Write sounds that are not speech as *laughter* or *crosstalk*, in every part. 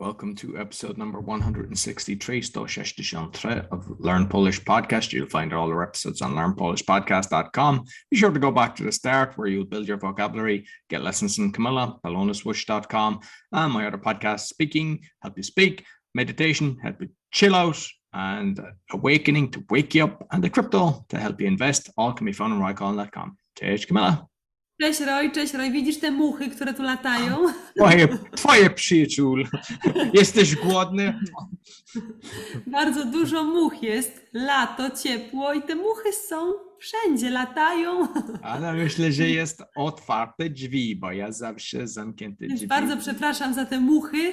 Welcome to episode number 163, 163 of Learn Polish Podcast. You'll find all our episodes on learnpolishpodcast.com. Be sure to go back to the start where you'll build your vocabulary, get lessons in Camilla, balonuswoosh.com, and my other podcast, Speaking, Help You Speak, Meditation, Help You Chill Out, and Awakening to Wake You Up, and the Crypto to help you invest. All can be found on roycall.com. Cześć Camilla. Cześć Roy, cześć Roy. Widzisz te muchy, które tu latają? Twoje, twoje przyjaciół. Jesteś głodny? Bardzo dużo much jest. Lato, ciepło i te muchy są wszędzie, latają. *laughs* Ale myślę, że jest otwarte drzwi, bo ja zawsze zamknięte drzwi. bardzo przepraszam za te muchy.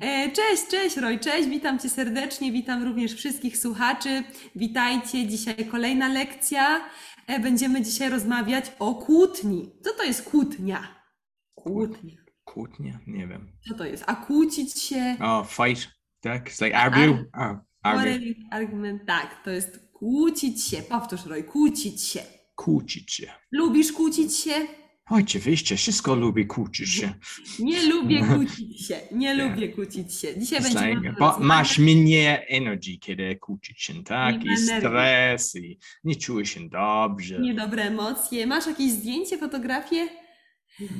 E, Cześć, cześć Roy, cześć, witam Cię serdecznie, witam również wszystkich słuchaczy. Witajcie, dzisiaj kolejna lekcja. E, Będziemy dzisiaj rozmawiać o kłótni. Co to jest kłótnia? Kłótnia. Kłótnia? Nie wiem. Co to jest? A kłócić się? O, fight, tak? It's like argue. Argument, tak, to jest kłócić się. Powtórz Roy, kłócić się. Kłócić się. Lubisz kłócić się? Oczywiście, wszystko lubi kłócić się. *laughs* Nie lubię kłócić się. Nie Nie. lubię kłócić się. Dzisiaj It's będziemy like, bo masz mniej energii, kiedy kłócić się, tak? Nie I stres, i nie czujesz się dobrze. niedobre emocje. Masz jakieś zdjęcie, fotografię?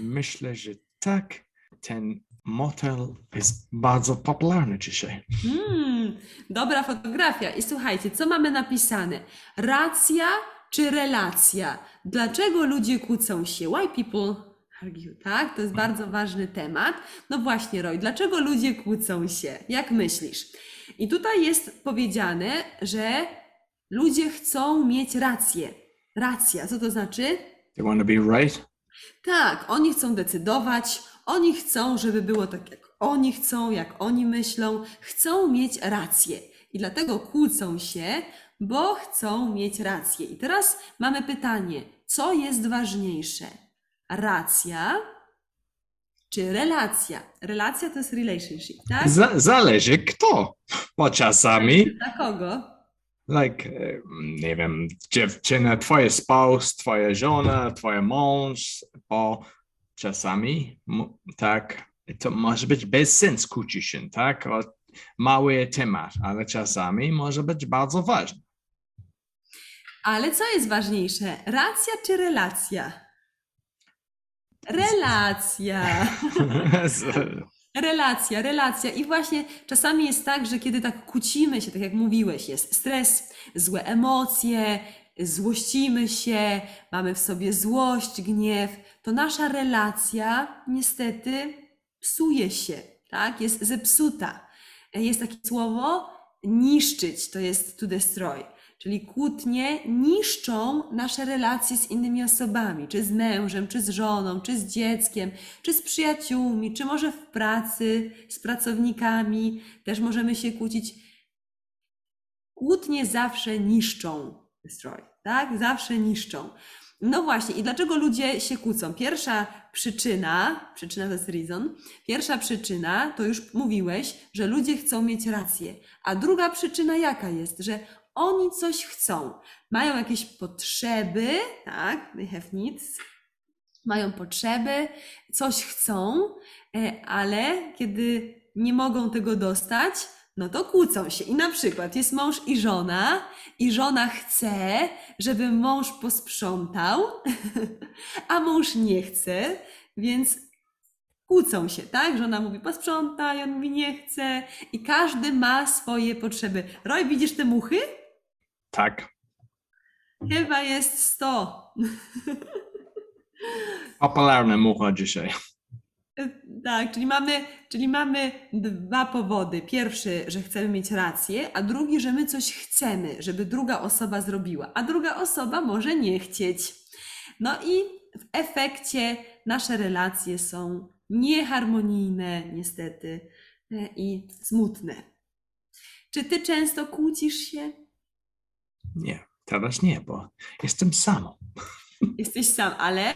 Myślę, że tak. Ten motel jest bardzo popularny dzisiaj. Hmm, dobra fotografia. I słuchajcie, co mamy napisane? Racja czy relacja? Dlaczego ludzie kłócą się? Why people argue, tak? To jest bardzo ważny temat. No właśnie, Roy, dlaczego ludzie kłócą się? Jak myślisz? I tutaj jest powiedziane, że ludzie chcą mieć rację. Racja, co to znaczy? They want to be right. Tak, oni chcą decydować, oni chcą, żeby było tak, jak oni chcą, jak oni myślą, chcą mieć rację. I dlatego kłócą się, bo chcą mieć rację. I teraz mamy pytanie, co jest ważniejsze? Racja czy relacja? Relacja to jest relationship, tak? Z- zależy kto. Bo czasami, Dla kogo? like, e, nie wiem, dziewczyna, twoja spouse, twoja żona, twoja mąż, bo czasami, tak, to może być bez sens kłócić się, tak? O mały temat, ale czasami może być bardzo ważny. Ale co jest ważniejsze? Racja czy relacja? Relacja. *laughs* Relacja, relacja. I właśnie czasami jest tak, że kiedy tak kłócimy się, tak jak mówiłeś, jest stres, złe emocje, złościmy się, mamy w sobie złość, gniew, to nasza relacja niestety psuje się, tak? Jest zepsuta. Jest takie słowo niszczyć, to jest to destroy. Czyli kłótnie niszczą nasze relacje z innymi osobami, czy z mężem, czy z żoną, czy z dzieckiem, czy z przyjaciółmi, czy może w pracy, z pracownikami. Też możemy się kłócić. Kłótnie zawsze niszczą destroy, tak? Zawsze niszczą. No właśnie, i dlaczego ludzie się kłócą? Pierwsza przyczyna, przyczyna to jest reason, pierwsza przyczyna to już mówiłeś, że ludzie chcą mieć rację. A druga przyczyna jaka jest? Że oni coś chcą. Mają jakieś potrzeby, tak? They have needs. Mają potrzeby, coś chcą, e, ale kiedy nie mogą tego dostać, no to kłócą się. I na przykład jest mąż i żona, i żona chce, żeby mąż posprzątał, *laughs* a mąż nie chce, więc kłócą się, tak? Żona mówi posprzątaj, on mówi nie chce i każdy ma swoje potrzeby. Roy, widzisz te muchy? tak, Chyba jest 100. *laughs* popularna mucha dzisiaj. Tak, czyli mamy, czyli mamy dwa powody. Pierwszy, że chcemy mieć rację, a drugi, że my coś chcemy, żeby druga osoba zrobiła, a druga osoba może nie chcieć. No i w efekcie nasze relacje są nieharmonijne, niestety, e, i smutne. Czy ty często kłócisz się? Nie, teraz nie, bo jestem sam. Jesteś sam, ale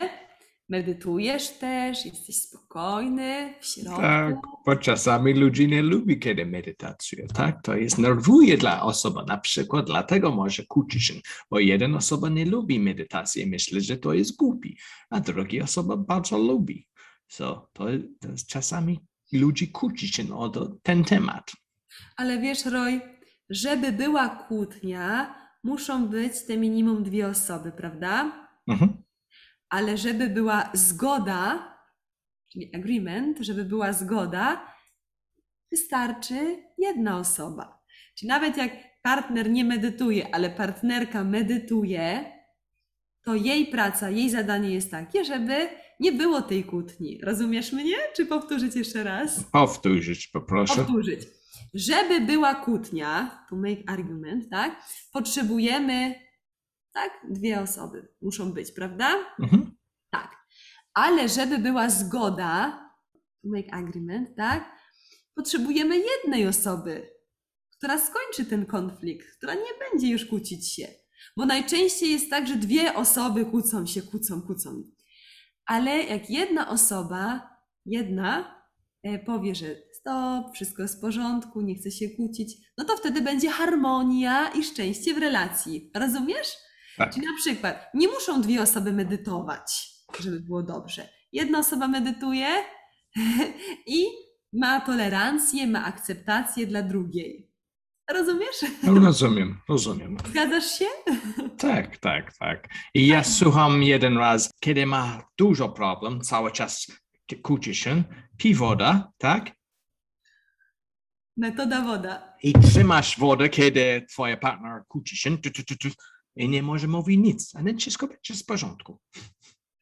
medytujesz też, jesteś spokojny w środku. Tak, bo czasami ludzie nie lubi, kiedy medytacje, tak? To jest nerwuje dla osoby, na przykład dlatego może kłócić się, bo jedna osoba nie lubi medytacji, myśli, że to jest głupi, a druga osoba bardzo lubi. So, to, to czasami ludzi kłóci się o to, ten temat. Ale wiesz, Roy, żeby była kłótnia, muszą być te minimum dwie osoby, prawda? Mhm. Ale żeby była zgoda, czyli agreement, żeby była zgoda, wystarczy jedna osoba. Czyli nawet jak partner nie medytuje, ale partnerka medytuje, to jej praca, jej zadanie jest takie, żeby nie było tej kłótni. Rozumiesz mnie? Czy powtórzyć jeszcze raz? Powtórzyć poproszę. Powtórzyć. Żeby była kłótnia, to make argument, tak? Potrzebujemy, tak? Dwie osoby muszą być, prawda? Mhm. Tak. Ale żeby była zgoda, make agreement, tak? Potrzebujemy jednej osoby, która skończy ten konflikt, która nie będzie już kłócić się. Bo najczęściej jest tak, że dwie osoby kłócą się, kłócą, kłócą. Ale jak jedna osoba, jedna, e, powie, że stop, wszystko jest w porządku, nie chce się kłócić, no to wtedy będzie harmonia i szczęście w relacji. Rozumiesz? Tak. Czyli na przykład nie muszą dwie osoby medytować, żeby było dobrze. Jedna osoba medytuje *laughs* i ma tolerancję, ma akceptację dla drugiej. Rozumiesz? Rozumiem, rozumiem. Zgadzasz się? Tak, tak, tak. I ja słucham jeden raz, kiedy ma dużo problem, cały czas kłóci się, pij woda, tak? Metoda woda. I trzymasz wodę, kiedy twoja partner kłóci się tu, tu, tu, i nie może mówić nic, a nie wszystko będzie w porządku.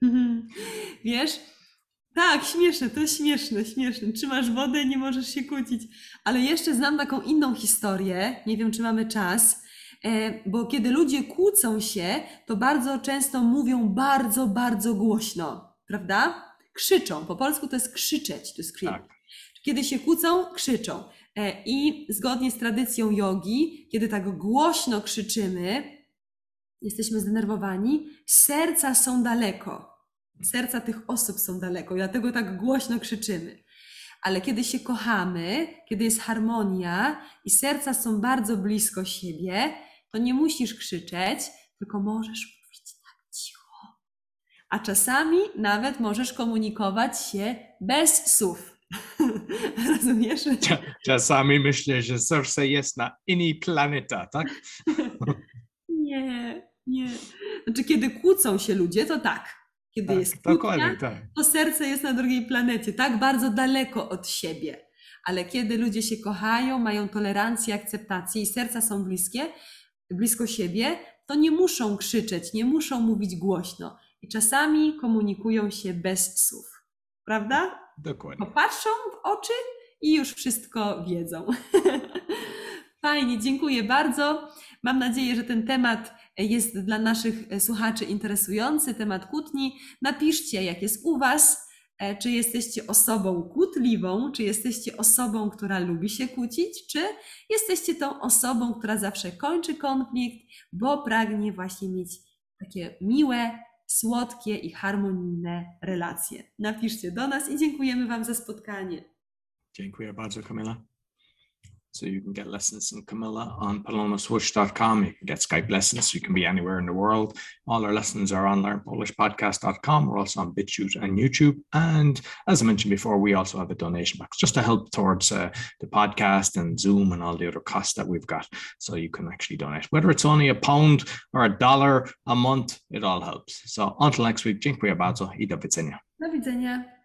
Mhm. Wiesz? Tak, śmieszne, to śmieszne, śmieszne. Trzymasz wodę nie możesz się kłócić. Ale jeszcze znam taką inną historię, nie wiem czy mamy czas, e, bo kiedy ludzie kłócą się, to bardzo często mówią bardzo, bardzo głośno, prawda? Krzyczą. Po polsku to jest krzyczeć, to jest scream. Tak. Kiedy się kłócą, krzyczą. E, I zgodnie z tradycją jogi, kiedy tak głośno krzyczymy, jesteśmy zdenerwowani, serca są daleko. Serca tych osób są daleko, dlatego tak głośno krzyczymy. Ale kiedy się kochamy, kiedy jest harmonia i serca są bardzo blisko siebie, to nie musisz krzyczeć, tylko możesz mówić tak cicho. A czasami nawet możesz komunikować się bez słów. *laughs* Rozumiesz? Czasami myślę, że serce jest na innej planeta, tak? *laughs* Nie, nie. Znaczy, kiedy kłócą się ludzie, to tak. Kiedy tak jest kłótnia, dokładnie, tak. to serce jest na drugiej planecie, tak bardzo daleko od siebie. Ale kiedy ludzie się kochają, mają tolerancję, akceptację i serca są bliskie, blisko siebie, to nie muszą krzyczeć, nie muszą mówić głośno. I czasami komunikują się bez słów. Prawda? Dokładnie. Popatrzą w oczy i już wszystko wiedzą. *laughs* Fajnie, dziękuję bardzo. Mam nadzieję, że ten temat jest dla naszych słuchaczy interesujący, temat kłótni. Napiszcie, jak jest u Was, e, czy jesteście osobą kłótliwą, czy jesteście osobą, która lubi się kłócić, czy jesteście tą osobą, która zawsze kończy konflikt, bo pragnie właśnie mieć takie miłe, słodkie i harmonijne relacje. Napiszcie do nas i dziękujemy Wam za spotkanie. Dziękuję bardzo, Camilla. So you can get lessons from Camilla on palomaswoosh.com. You can get Skype lessons. You can be anywhere in the world. All our lessons are on learnpolishpodcast.com. We're also on BitChute and YouTube. And as I mentioned before, we also have a donation box just to help towards uh, the podcast and Zoom and all the other costs that we've got. So you can actually donate. Whether it's only a pound or a dollar a month, it all helps. So until next week, dziękuję bardzo i do widzenia. Do widzenia.